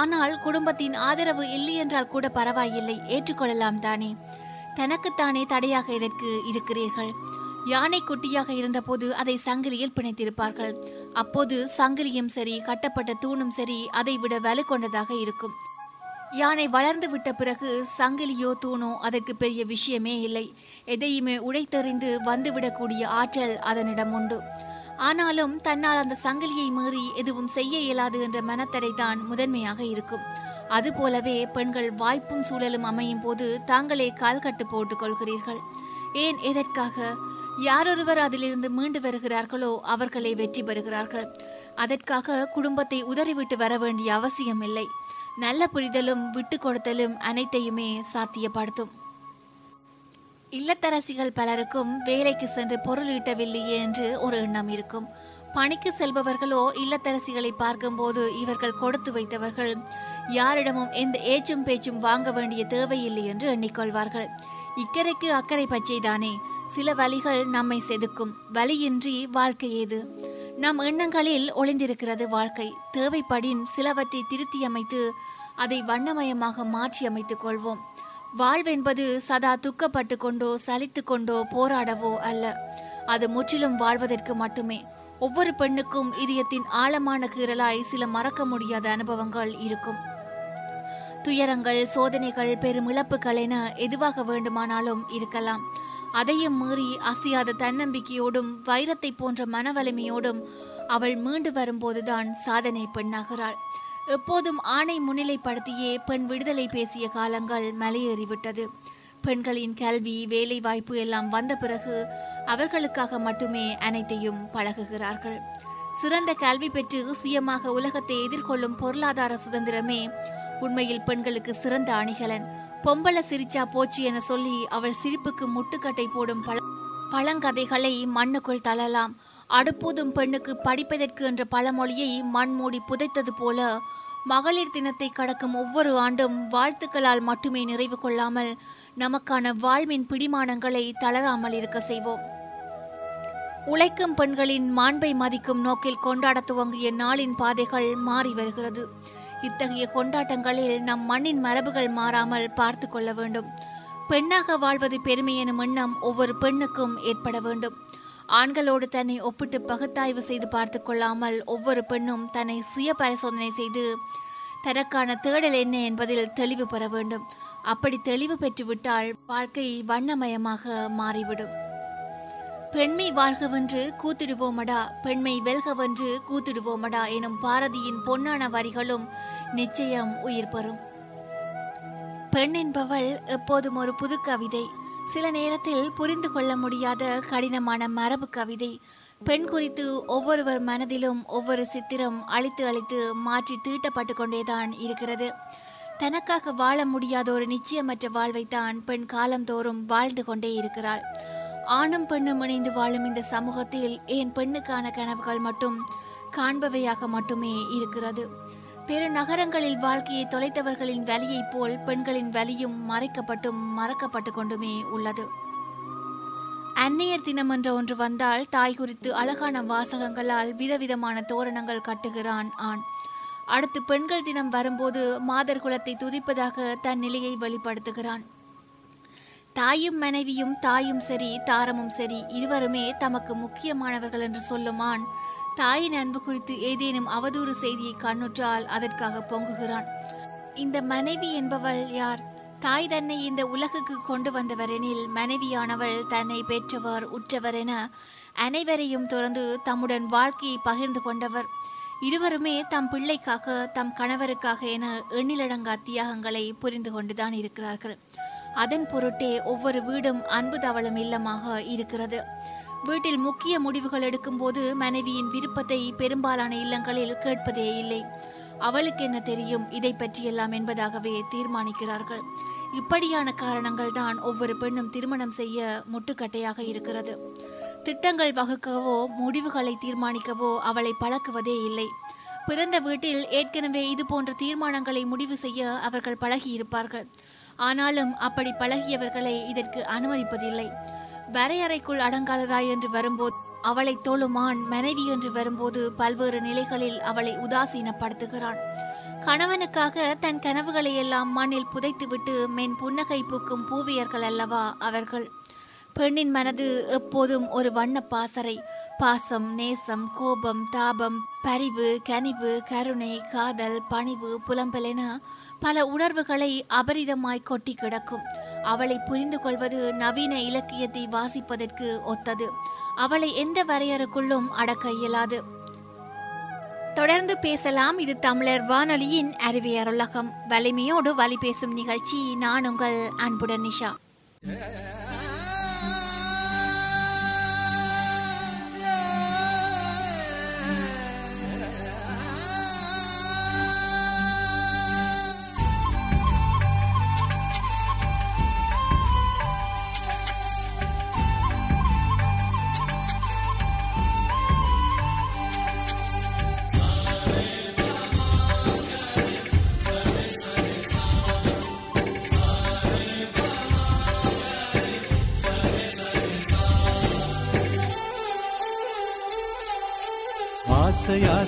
ஆனால் குடும்பத்தின் ஆதரவு இல்லை என்றால் கூட பரவாயில்லை ஏற்றுக்கொள்ளலாம் தானே. தனக்குத்தானே தடையாக இதற்கு இருக்கிறீர்கள். யானை குட்டியாக இருந்தபோது அதை சங்கிலியில் பிணைத்திருப்பார்கள். அப்போது சங்கிலியும் சரி கட்டப்பட்ட தூணும் சரி அதை விட வலு கொண்டதாக இருக்கும். யானை வளர்ந்து விட்ட பிறகு சங்கிலியோ தூணோ அதற்கு பெரிய விஷயமே இல்லை. எதையுமே உடைத்தெறிந்து வந்துவிடக்கூடிய ஆற்றல் அதனிடம் உண்டு. ஆனாலும் தன்னால் அந்த சங்கிலியை மீறி எதுவும் செய்ய இயலாது என்ற மனத்தடை தான் முதன்மையாக இருக்கும். அதுபோலவே பெண்கள் வாய்ப்பும் சூழலும் அமையும் போது தாங்களே கால் கட்டு போட்டுக் கொள்கிறீர்கள். ஏன் எதற்காக? யாரொருவர் அதிலிருந்து மீண்டு வருகிறார்களோ அவர்களே வெற்றி பெறுகிறார்கள். அதற்காக குடும்பத்தை உதறிவிட்டு வர வேண்டிய அவசியம் இல்லை நல்ல புரிதலும் விட்டு கொடுத்தலும் அனைத்தையுமே சாத்தியப்படுத்தும். இல்லத்தரசிகள் பலருக்கும் வேலைக்கு சென்று பொருள் ஈட்டவில்லையே என்று ஒரு எண்ணம் இருக்கும். பணிக்கு செல்பவர்களோ இல்லத்தரசிகளை பார்க்கும்போது இவர்கள் கொடுத்து வைத்தவர்கள் யாரிடமும் எந்த ஏச்சும் பேச்சும் வாங்க வேண்டிய தேவையில்லை என்று எண்ணிக்கொள்வார்கள். இக்கரைக்கு அக்கறை பச்சைதானே. சில வழிகள் நம்மை செதுக்கும். வழியின்றி வாழ்க்கை ஏது? நம் எண்ணங்களில் ஒளிந்திருக்கிறது வாழ்க்கை. தேவைப்படின் சிலவற்றை திருத்தி அமைத்து அதை வண்ணமயமாக மாற்றி அமைத்துக் கொள்வோம். வாழ்வென்பது சதா துக்கப்பட்டு கொண்டோ சலித்து கொண்டோ போராடவோ அல்ல. அது முற்றிலும் வாழ்வதற்கு மட்டுமே. ஒவ்வொரு பெண்ணுக்கும் இதயத்தின் ஆழமான கீறலாய் சில மறக்க முடியாத அனுபவங்கள் இருக்கும். துயரங்கள் சோதனைகள் பெரும் இழப்புகள் என எதுவாக வேண்டுமானாலும் இருக்கலாம். அதையும் மீறி அசையாத தன்னம்பிக்கையோடும் வைரத்தை போன்ற மனவலிமையோடும் அவள் மீண்டு வரும்போதுதான் சாதனை பெண்ணாகிறாள் எப்போதும் ஆணை முன்னிலைப்படுத்தியே பெண் விடுதலை பேசிய காலங்கள் மலையேறிவிட்டது. பெண்களின் கல்வி வேலை வாய்ப்பு எல்லாம் வந்த பிறகு அவர்களுக்காக மட்டுமே அனைத்தையும் பழகுகிறார்கள். சிறந்த கல்வி பெற்று சுயமாக உலகத்தை எதிர்கொள்ளும் பொருளாதார சுதந்திரமே உண்மையில் பெண்களுக்கு சிறந்த அணிகலன். பொம்பள சிரிச்சா போச்சு என சொல்லி அவள் சிரிப்புக்கு முட்டுக்கட்டை போடும் பல பழங்கதைகளை மண்ணுக்குள் தள்ளலாம் அடுப்பூதும் பெண்ணுக்கு படிப்பதற்கு என்ற பழமொழியை மண் மூடி புதைத்தது போல மகளிர் தினத்தை கடக்கும் ஒவ்வொரு ஆண்டும் வாழ்த்துக்களால் மட்டுமே நிறைவு கொள்ளாமல் நமக்கான வாழ்வின் பிடிமானங்களை தளராமல் இருக்க செய்வோம். உழைக்கும் பெண்களின் மாண்பை மதிக்கும் நோக்கில் கொண்டாடத் துவங்கிய நாளின் பாதைகள் மாறி வருகிறது. இத்தகைய கொண்டாட்டங்களில் நம் மண்ணின் மரபுகள் மாறாமல் பார்த்து கொள்ள வேண்டும். பெண்ணாக வாழ்வது பெருமை எனும் எண்ணம் ஒவ்வொரு பெண்ணுக்கும் ஏற்பட வேண்டும். ஆண்களோடு தன்னை ஒப்பிட்டு பகுத்தாய்வு செய்து பார்த்து கொள்ளாமல் ஒவ்வொரு பெண்ணும் தன்னை சுய பரிசோதனை செய்து தனக்கான தேடல் என்ன என்பதில் தெளிவு பெற வேண்டும். அப்படி தெளிவு பெற்றுவிட்டால் வாழ்க்கை வண்ணமயமாக மாறிவிடும். பெண்மை வாழ்கவென்று கூத்திடுவோமடா பெண்மை வெல்கவென்று கூத்திடுவோமடா எனும் பாரதியின் பொன்னான வரிகளும் நிச்சயம் உயிர் பெறும். பெண் என்பவள் எப்போதும் ஒரு புது கவிதை. சில நேரத்தில் புரிந்து கொள்ள முடியாத கடினமான மரபு கவிதை. பெண் குறித்து ஒவ்வொருவர் மனதிலும் ஒவ்வொரு சித்திரம் அழித்து அழித்து மாற்றி தீட்டப்பட்டு கொண்டேதான் இருக்கிறது. தனக்காக வாழ முடியாத ஒரு நிச்சயமற்ற வாழ்வைத்தான் பெண் காலந்தோறும் வாழ்ந்து கொண்டே இருக்கிறாள். ஆணும் பெண்ணும் இணைந்து வாழும் இந்த சமூகத்தில் ஏன் பெண்ணுக்கான கனவுகள் மட்டும் காண்பவையாக மட்டுமே இருக்கிறது. பெரு நகரங்களில் வாழ்க்கையை தொலைத்தவர்களின் வலியைப் போல் பெண்களின் வலியும் மறைக்கப்பட்டும் மறக்கப்பட்டு கொண்டுமே உள்ளது. அன்னையர் தினம் என்ற ஒன்று வந்தால் தாய் குறித்து அழகான வாசகங்களால் விதவிதமான தோரணங்கள் கட்டுகிறான் ஆண். அடுத்து பெண்கள் தினம் வரும்போது மாதர் குலத்தை துதிப்பதாக தன் நிலையை வெளிப்படுத்துகிறான். தாயும் மனைவியும் தாயும் சரி தாரமும் சரி இருவருமே தமக்கு முக்கியமானவர்கள் என்று சொல்லுமான். தாயின் அன்பு குறித்து ஏதேனும் அவதூறு செய்தியை கண்ணுற்றால் அதற்காக பொங்குகிறான். இந்த மனைவி என்பவள் யார்? தாய் தன்னை இந்த உலகுக்கு கொண்டு வந்தவரெனில் மனைவியானவள் தன்னை பெற்றவர் உற்றவர் என அனைவரையும் தொடர்ந்து தம்முடன் வாழ்க்கையை பகிர்ந்து கொண்டவர். இருவருமே தம் பிள்ளைக்காக தம் கணவருக்காக என எண்ணிலடங்கா தியாகங்களை புரிந்து கொண்டுதான் இருக்கிறார்கள். அதன் பொருட்டே ஒவ்வொரு வீடும் அன்பு தவளும் இல்லமாக இருக்கிறது. வீட்டில் முக்கிய முடிவுகள் எடுக்கும்போது மனைவியின் விருப்பத்தை பெரும்பாலான இல்லங்களில் கேட்பதே இல்லை. அவளுக்கு என்ன தெரியும் இதை பற்றியெல்லாம் என்பதாகவே தீர்மானிக்கிறார்கள். இப்படியான காரணங்கள் தான் ஒவ்வொரு பெண்ணும் திருமணம் செய்ய முட்டுக்கட்டையாக இருக்கிறது. திட்டங்கள் வகுக்கவோ முடிவுகளை தீர்மானிக்கவோ அவளை பழக்குவதே இல்லை. பிறந்த வீட்டில் ஏற்கனவே இது போன்ற தீர்மானங்களை முடிவு செய்ய அவர்கள் பழகியிருப்பார்கள். ஆனாலும் அப்படி பழகியவர்களை இதற்கு அனுமதிப்பதில்லை. வரையறைக்குள் அடங்காததாய் என்று வரும்போது அவளை தோளுமான் மனைவி என்று வரும்போது பல்வேறு நிலைகளில் அவளை உதாசீனப்படுத்துகிறான். கணவனுக்காக தன் கனவுகளை எல்லாம் மண்ணில் புதைத்துவிட்டு மென் புன்னகை பூக்கும் பூவியர்கள் அல்லவா அவர்கள்? பெண்ணின் மனது எப்போதும் ஒரு வண்ண பாசறை பாசம் நேசம் கோபம் தாபம் பரிவு கனிவு கருணை காதல் பணிவு புலம்பல் என பல உணர்வுகளை அபரிதமாய் கொட்டி கிடக்கும் அவளை புரிந்து கொள்வது நவீன இலக்கியத்தை வாசிப்பதற்கு ஒத்தது அவளை எந்த வரையறுக்குள்ளும் அடக்க இயலாது தொடர்ந்து பேசலாம் இது தமிழர் வானொலியின் அறிவியர் வலிமையோடு வழி பேசும் நிகழ்ச்சி நான் உங்கள் அன்புடன் நிஷா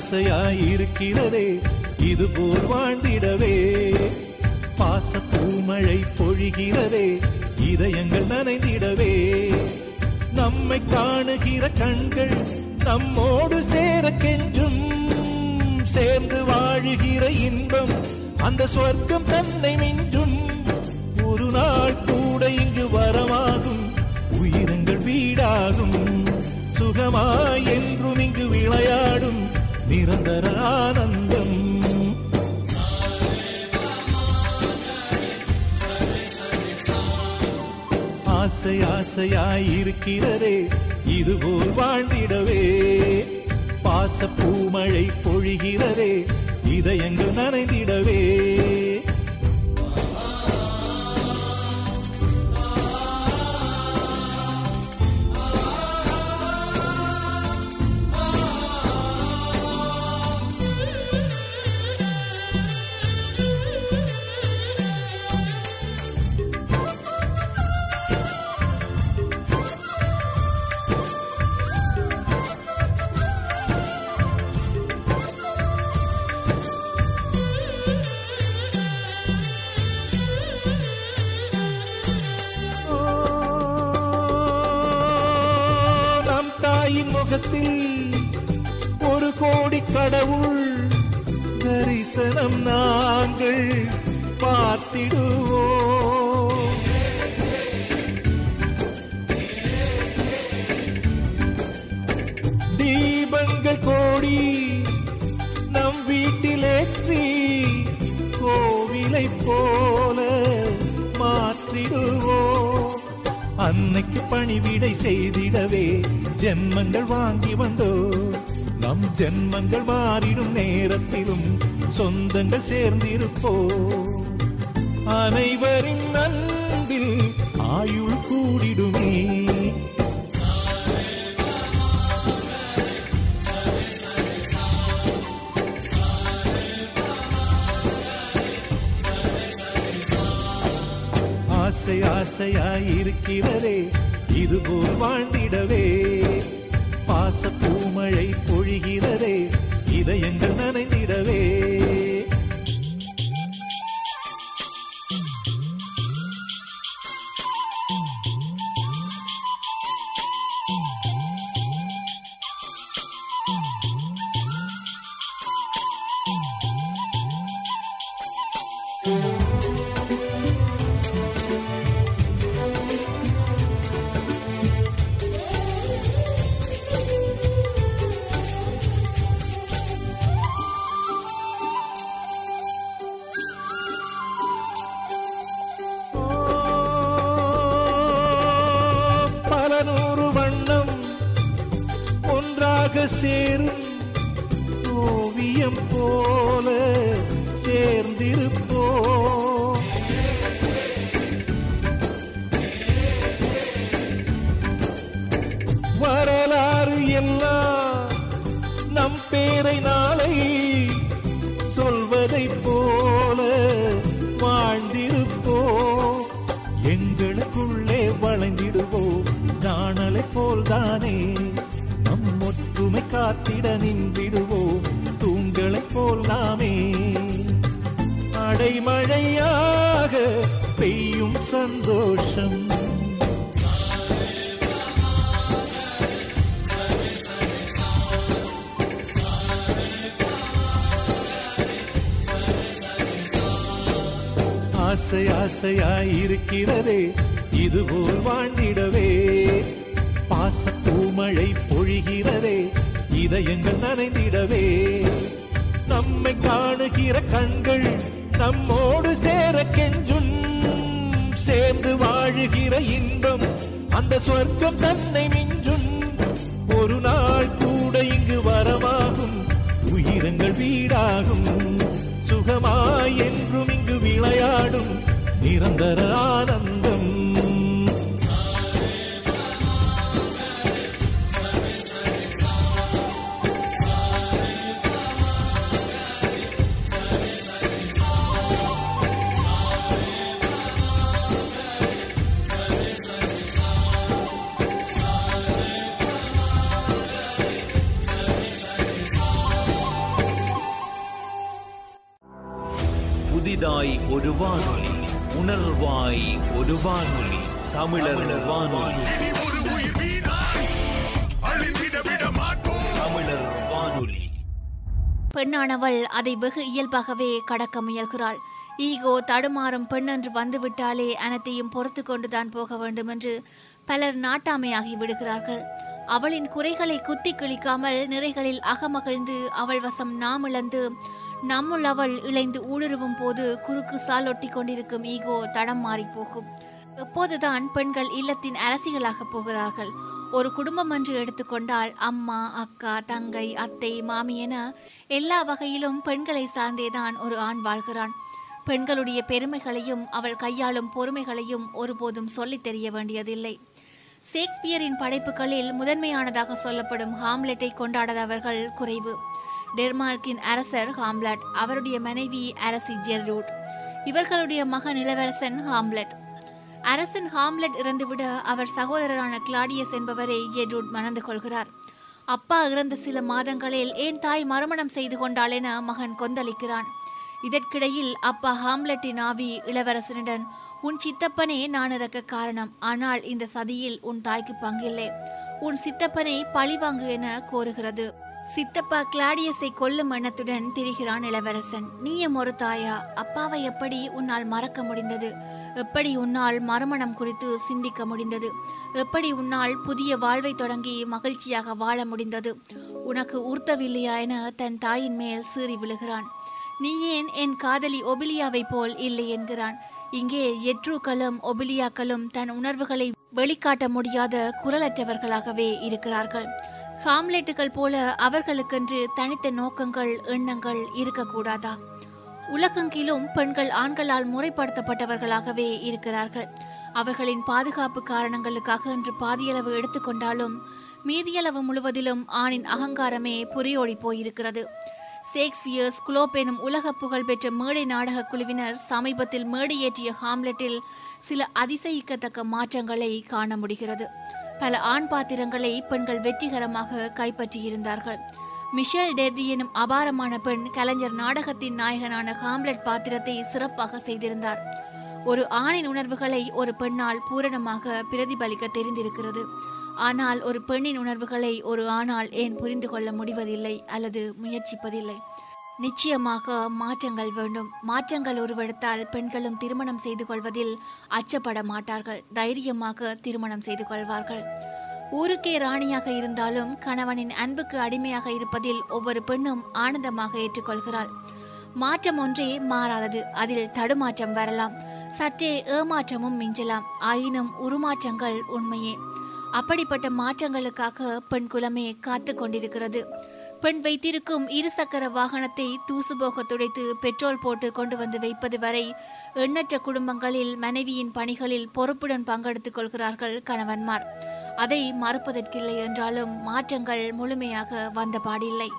ஆசையாயிருக்கிறதே ஆசையாய் இது போல் வாழ்ந்திடவே. பாச பூமழை பொழிகிறதே இதயங்கள் நனைந்திடவே. நம்மை காணுகிற கண்கள் நம்மோடு சேர கெஞ்சும் சேர்ந்து வாழுகிற இன்பம் அந்த சொர்க்கம் தன்னை மிஞ்சும். ஒரு நாள் கூட இங்கு வரமாகும் உயிரங்கள் வீடாகும் சுகமாய் என்றும் இங்கு விளையாடும். நிரந்தர ஆனந்தம். ஆசை ஆசையாயிருக்கிறதே இதுபோல் வாழ்ந்திடவே. பாச பூமழை பொழிகிறதே இதயங்கள் நனைந்திடவே. கடவுள் தரிசனம் நாங்கள் பார்த்திடுவோம். தீபங்கள் கோடி நம் வீட்டிலேற்றி கோவிலை போல மாற்றிடுவோம். அன்னைக்கு பணிவிடை செய்திடவே ஜென்மங்கள் வாங்கி வந்தோம். நம் ஜென்மங்கள் மாறிடும் நேரத்திலும் சொந்தங்கள் சேர்ந்திருப்போ. அனைவரின் நன்பில் ஆயுள் கூடிடுமே. ஆசை ஆசையாயிருக்கிறதே இதுபோல் வாழ்ந்திடவே. இதயங்கள் வீடாகும். சுகமாய் என்றும் இங்கு விளையாடும். நிரந்தர பெண்ணானவள் அதை வெகு இயல்பாகவே கடக்க முயல்கிறாள். ஈகோ தடுமாறும் பெண் என்று வந்துவிட்டாலே அனைத்தையும் பொறுத்து கொண்டுதான் போக வேண்டும் என்று பலர் நாட்டாமையாகி விடுகிறார்கள். அவளின் குறைகளை குத்தி கிழிக்காமல் நிறைகளில் அகமகிழ்ந்து அவள் வசம் நாம் இழந்து நம்முள் அவள் இழைந்து ஊடுருவும் போது குறுக்கு சாலொட்டி கொண்டிருக்கும் ஈகோ தடம் மாறி போகும். எப்போதுதான் பெண்கள் இல்லத்தின் அரசிகளாக போகிறார்கள். ஒரு குடும்பம் என்று எடுத்துக்கொண்டால் அம்மா அக்கா தங்கை அத்தை மாமி என எல்லா வகையிலும் பெண்களை சார்ந்தேதான் ஒரு ஆண் வாழ்கிறான். பெண்களுடைய பெருமைகளையும் அவள் கையாளும் பொறுமைகளையும் ஒருபோதும் சொல்லித் தெரிய வேண்டியதில்லை. ஷேக்ஸ்பியரின் படைப்புகளில் முதன்மையானதாக சொல்லப்படும் ஹாம்லெட்டை கொண்டாடாதவர்கள் குறைவு. டெர்மார்க்கின் அரசர் ஹாம்லெட் அவருடைய மனைவி அரசி ஜெர்ரூட். இவர்களுடைய மகன் இளவரசன் ஹாம்லெட். அரசன் ஹாம்லெட் இறந்துவிட அவர் சகோதரரான கிளாடியஸ் என்பவரை எட்வர்ட் மணந்து கொள்கிறார். அப்பா இறந்த சில மாதங்களில் ஏன் தாய் மறுமணம் செய்து கொண்டாள் என மகன் கொந்தளிக்கிறான். இதற்கிடையில் அப்பா ஹாம்லெட்டின் ஆவி இளவரசனிடம் உன் சித்தப்பனே நான் இறக்க காரணம். ஆனால் இந்த சதியில் உன் தாய்க்கு பங்கில்லை. உன் சித்தப்பனை பழிவாங்கு என கோருகிறது. சித்தப்பா கிளாடியஸை கொல்லும் எண்ணத்துடன் திரிகிறான் இளவரசன். நீயும் ஒரு தாயா? அப்பாவை எப்படி உன்னால் மறக்க முடிந்தது? எப்படி உன்னால் மறுமணம் குறித்து சிந்திக்க முடிந்தது? எப்படி உன்னால் புதிய வாழ்வை தொடங்கி மகிழ்ச்சியாக வாழ முடிந்தது? உனக்கு உறுத்தவில்லையா என தன் தாயின் மேல் சீறி விழுகிறான். நீ ஏன் என் காதலி ஒபிலியாவை போல் இல்லை? என்கிறான். இங்கே எட்ரூக்களும் ஒபிலியாக்களும் தன் உணர்வுகளை வெளிக்காட்ட முடியாத குரலற்றவர்களாகவே இருக்கிறார்கள். ஹாம்லெட்டுகள் போல அவர்களுக்கென்று தனித்த நோக்கங்கள் எண்ணங்கள் இருக்கக்கூடாதா? உலகெங்கிலும் பெண்கள் ஆண்களால் முறைப்படுத்தப்பட்டவர்களாகவே இருக்கிறார்கள். அவர்களின் பாதுகாப்பு காரணங்களுக்காக என்று பாதியளவு எடுத்துக்கொண்டாலும் மீதியளவு முழுவதிலும் ஆணின் அகங்காரமே புரியோடி போயிருக்கிறது. ஷேக்ஸ்பியர்ஸ் குளோப் எனும் உலக புகழ்பெற்ற மேடை நாடகக் குழுவினர் சமீபத்தில் மேடையேற்றிய ஹாம்லெட்டில் சில அதிசயிக்கத்தக்க மாற்றங்களை காண முடிகிறது. பல ஆண் பாத்திரங்களை பெண்கள் வெற்றிகரமாக கைப்பற்றியிருந்தார்கள். மிஷேல் டெர்டி எனும் அபாரமான பெண் கலைஞர் நாடகத்தின் நாயகனான ஹாம்லெட் பாத்திரத்தை சிறப்பாக செய்திருந்தார். ஒரு ஆணின் உணர்வுகளை ஒரு பெண்ணால் பூரணமாக பிரதிபலிக்க தெரிந்திருக்கிறது. ஆனால் ஒரு பெண்ணின் உணர்வுகளை ஒரு ஆணால் ஏன் புரிந்து கொள்ள முடிவதில்லை அல்லது முயற்சிப்பதில்லை? நிச்சயமாக மாற்றங்கள் வேண்டும். மாற்றங்கள் உருவெடுத்தால் பெண்களும் திருமணம் செய்து கொள்வதில் அச்சப்பட மாட்டார்கள். தைரியமாக திருமணம் செய்து கொள்வார்கள். ஊருக்கே ராணியாக இருந்தாலும் கணவனின் அன்புக்கு அடிமையாக இருப்பதில் ஒவ்வொரு பெண்ணும் ஆனந்தமாக ஏற்றுக்கொள்கிறாள். மாற்றம் ஒன்றே மாறாதது. அதில் தடுமாற்றம் வரலாம். சற்றே ஏமாற்றமும் மிஞ்சலாம். ஆயினும் உருமாற்றங்கள் உண்மையே. அப்படிப்பட்ட மாற்றங்களுக்காக பெண் குலமே காத்து கொண்டிருக்கிறது. பெண் வைத்திருக்கும் இருசக்கர வாகனத்தை தூசு போக துடைத்து பெட்ரோல் போட்டு கொண்டு வந்து வைப்பது வரை எண்ணற்ற குடும்பங்களில் மனைவியின் பணிகளில் பொறுப்புடன் பங்கெடுத்துக் கொள்கிறார்கள் கணவன்மார். அதை மறுப்பதற்கில்லை என்றாலும் மாற்றங்கள் முழுமையாக வந்த பாடில்லை.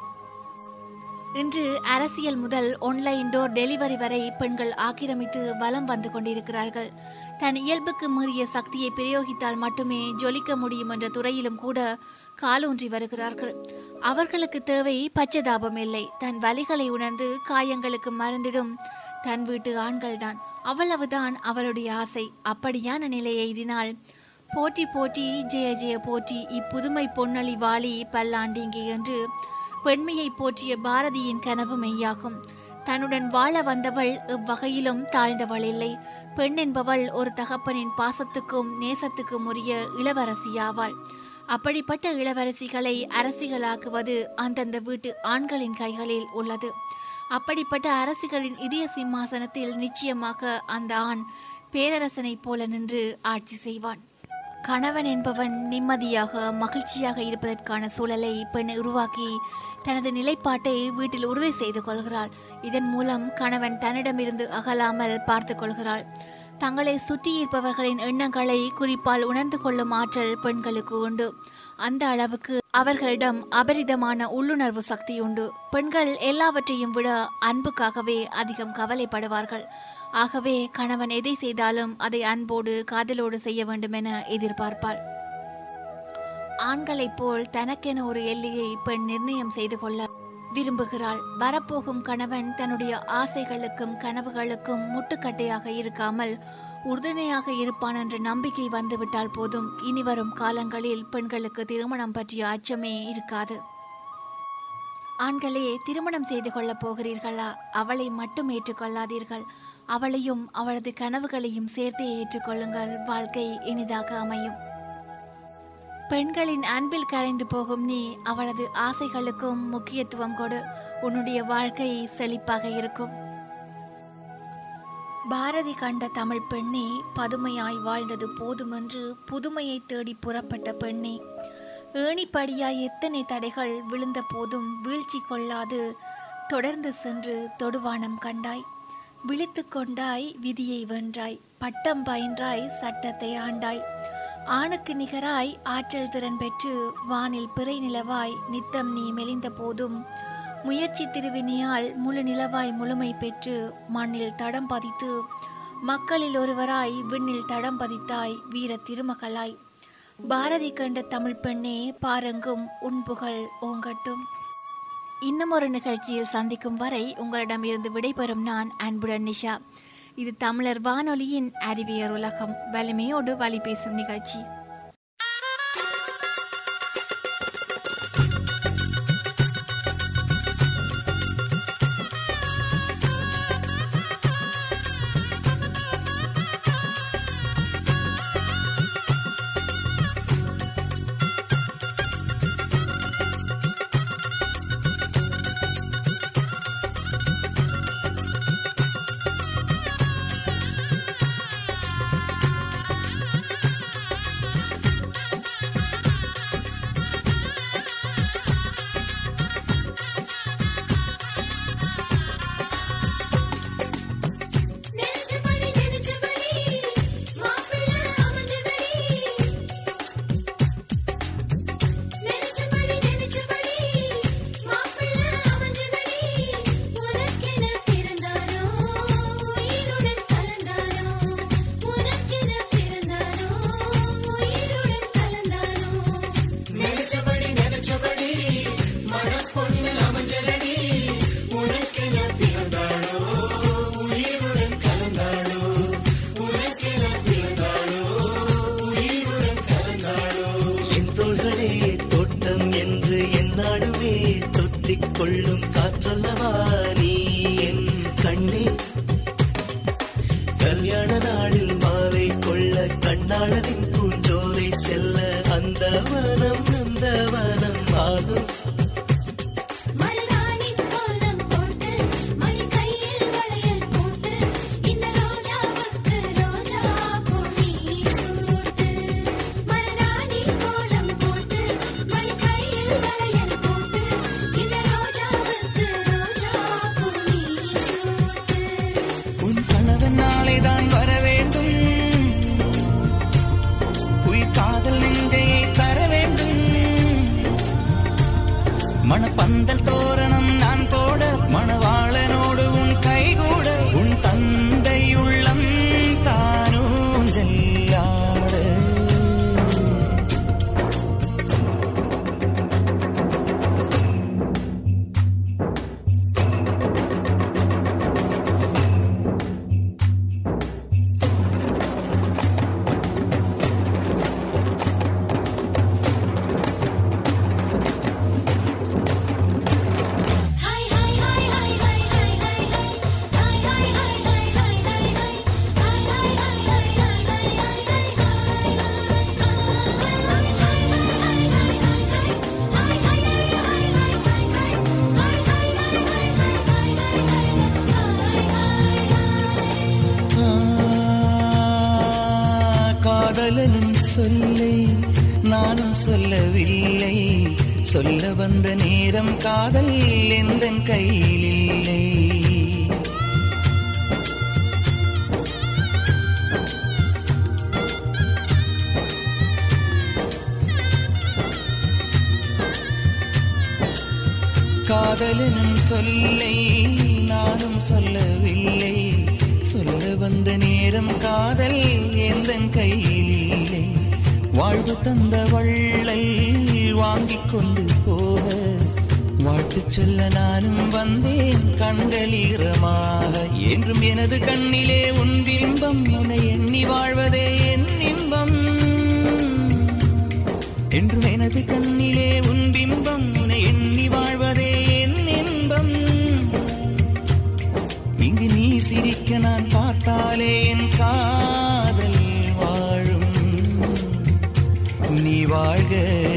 இன்று அரசியல் முதல் ஒன்லைன் டோர் டெலிவரி வரை பெண்கள் ஆக்கிரமித்து வலம் வந்து கொண்டிருக்கிறார்கள். தன் இயல்புக்கு மீறிய சக்தியை பிரயோகித்தால் மட்டுமே ஜொலிக்க முடியும் என்ற துறையிலும் கூட காலூன்றி வருகிறார்கள். அவர்களுக்கு தேவை பச்சதாபம் இல்லை. தன் வலிகளை உணர்ந்து காயங்களுக்கு மறந்திடும் தன் வீட்டு ஆண்கள்தான். அவ்வளவுதான் அவளுடைய ஆசை. அப்படியான நிலை எய்தினால் போட்டி போட்டி ஜெய ஜெய போட்டி இப்புதுமை பொன்னழி வாழி பல்லாண்டிங்கி என்று பெண்மையை போற்றிய பாரதியின் கனவு மெய்யாகும். தன்னுடன் வாழ வந்தவள் எவ்வகையிலும் தாழ்ந்தவள் இல்லை. பெண் என்பவள் ஒரு தகப்பனின் பாசத்துக்கும் நேசத்துக்கும் உரிய இளவரசியாவாள். அப்படிப்பட்ட இளவரசிகளை அரசிகளாக்குவது அந்தந்த வீட்டு ஆண்களின் கைகளில் உள்ளது. அப்படிப்பட்ட அரசிகளின் இதய சிம்மாசனத்தில் நிச்சயமாக அந்த ஆண் பேரரசனைப் போல நின்று ஆட்சி செய்வான். கணவன் என்பவன் நிம்மதியாக மகிழ்ச்சியாக இருப்பதற்கான சூழலை பெண் உருவாக்கி தனது நிலைப்பாட்டை வீட்டில் உறுதி செய்து கொள்கிறாள். இதன் மூலம் கணவன் தன்னிடமிருந்து அகலாமல் பார்த்து கொள்கிறாள். தங்களை சுற்றியிருப்பவர்களின் எண்ணங்களை குறிப்பால் உணர்ந்து கொள்ளும் ஆற்றல் பெண்களுக்கு உண்டு. அந்த அளவுக்கு அவர்களிடம் அபரிதமான உள்ளுணர்வு சக்தி உண்டு. பெண்கள் எல்லாவற்றையும் விட அன்புக்காகவே அதிகம் கவலைப்படுவார்கள். ஆகவே கணவன் எதை செய்தாலும் அதை அன்போடு காதலோடு செய்ய வேண்டும் என எதிர்பார்ப்பாள். ஆண்களைப் போல் தனக்கென ஒரு எல்லையை பெண் நிர்ணயம் செய்து கொள்ள விரும்புகிறாள். வரப்போகும் கணவன் தன்னுடைய ஆசைகளுக்கும் கனவுகளுக்கும் முட்டுக்கட்டையாக இருக்காமல் உறுதுணையாக இருப்பான் என்ற நம்பிக்கை வந்துவிட்டால் போதும். இனி வரும் காலங்களில் பெண்களுக்கு திருமணம் பற்றிய அச்சமே இருக்காது. ஆண்களே திருமணம் செய்து கொள்ளப் போகிறீர்களா? அவளை மட்டும் ஏற்றுக்கொள்ளாதீர்கள். அவளையும் அவளது கனவுகளையும் சேர்த்தே ஏற்றுக்கொள்ளுங்கள். வாழ்க்கை இனிதாக அமையும். பெண்களின் அன்பில் கரைந்து போகும் நீ அவளது ஆசைகளுக்கும் முக்கியத்துவம் கொடு. உன்னுடைய வாழ்க்கை செழிப்பாக இருக்கும். பாரதி கண்ட தமிழ் பெண்ணே பதுமையாய் வாழ்ந்தது போதுமென்று புதுமையை தேடி புறப்பட்ட பெண்ணே. ஏணிப்படியாய் எத்தனை தடைகள் விழுந்த போதும் வீழ்ச்சி கொள்ளாது தொடர்ந்து சென்று தொடுவானம் கண்டாய். விழித்து கொண்டாய் விதியை வென்றாய். பட்டம் பயின்றாய் சட்டத்தை ஆண்டாய். ஆணுக்கு நிகராய் ஆற்றல் திறன் பெற்று வானில் பிறை நிலவாய் நித்தம் நீ மெலிந்த போதும். முயற்சி திருவினியால் முழு நிலவாய் முழுமை பெற்று மண்ணில் தடம் பதித்து மக்களில் ஒருவராய் விண்ணில் தடம் பதித்தாய் வீர திருமகளாய். பாரதி கண்ட தமிழ் பெண்ணே பாருங்கும் உன் புகழ் ஓங்கட்டும். இன்னும் ஒரு நிகழ்ச்சியில் சந்திக்கும் வரை உங்களிடம் இருந்து விடைபெறும் நான் அன்புடன் நிஷா. இது தமிழர் வானொலியின் அறிவியர் உலகம். வலிமையோடு வழி பேசும் நிகழ்ச்சி. வந்த நேரம் காதல் எந்த கையில் இல்லை காதலனும் சொல்லை நானும் சொல்லவில்லை. சொல்ல வந்த நேரம் காதல் எந்த கையில் இல்லை வாழ்வு தந்த வள்ளல் வாங்கிக் கொண்டு போக. வாழ்த்து சொல்ல நானும் வந்தேன் கண்கள் ஈரமாக என்றும் எனது கண்ணிலே உன் பிம்பம் உன்னை எண்ணி வாழ்வதே என் இன்பம். என்றும் எனது கண்ணிலே உன் பிம்பம் உன்னை எண்ணி வாழ்வதே என் இன்பம். இங்கு நீ சிரிக்க நான் பார்த்தாலே என் காதல் வாழும். நீ வாழ்க.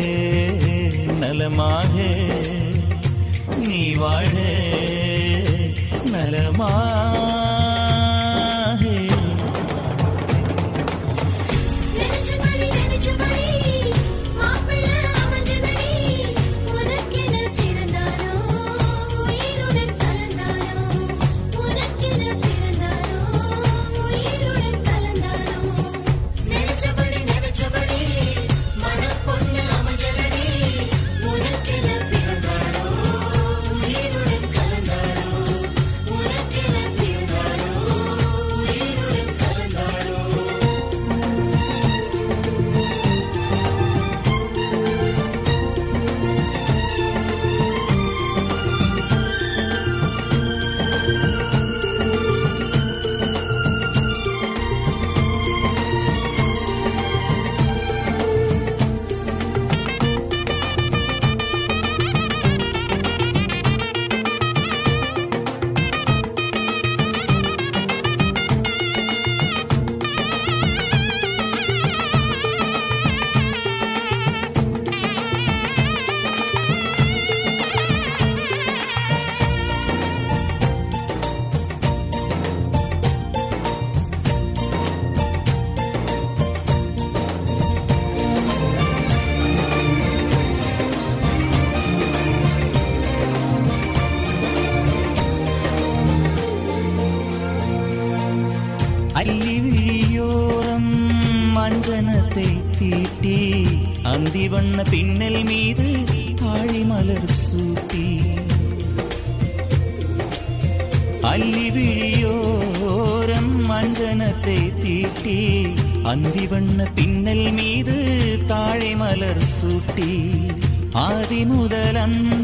മുതലന്ന്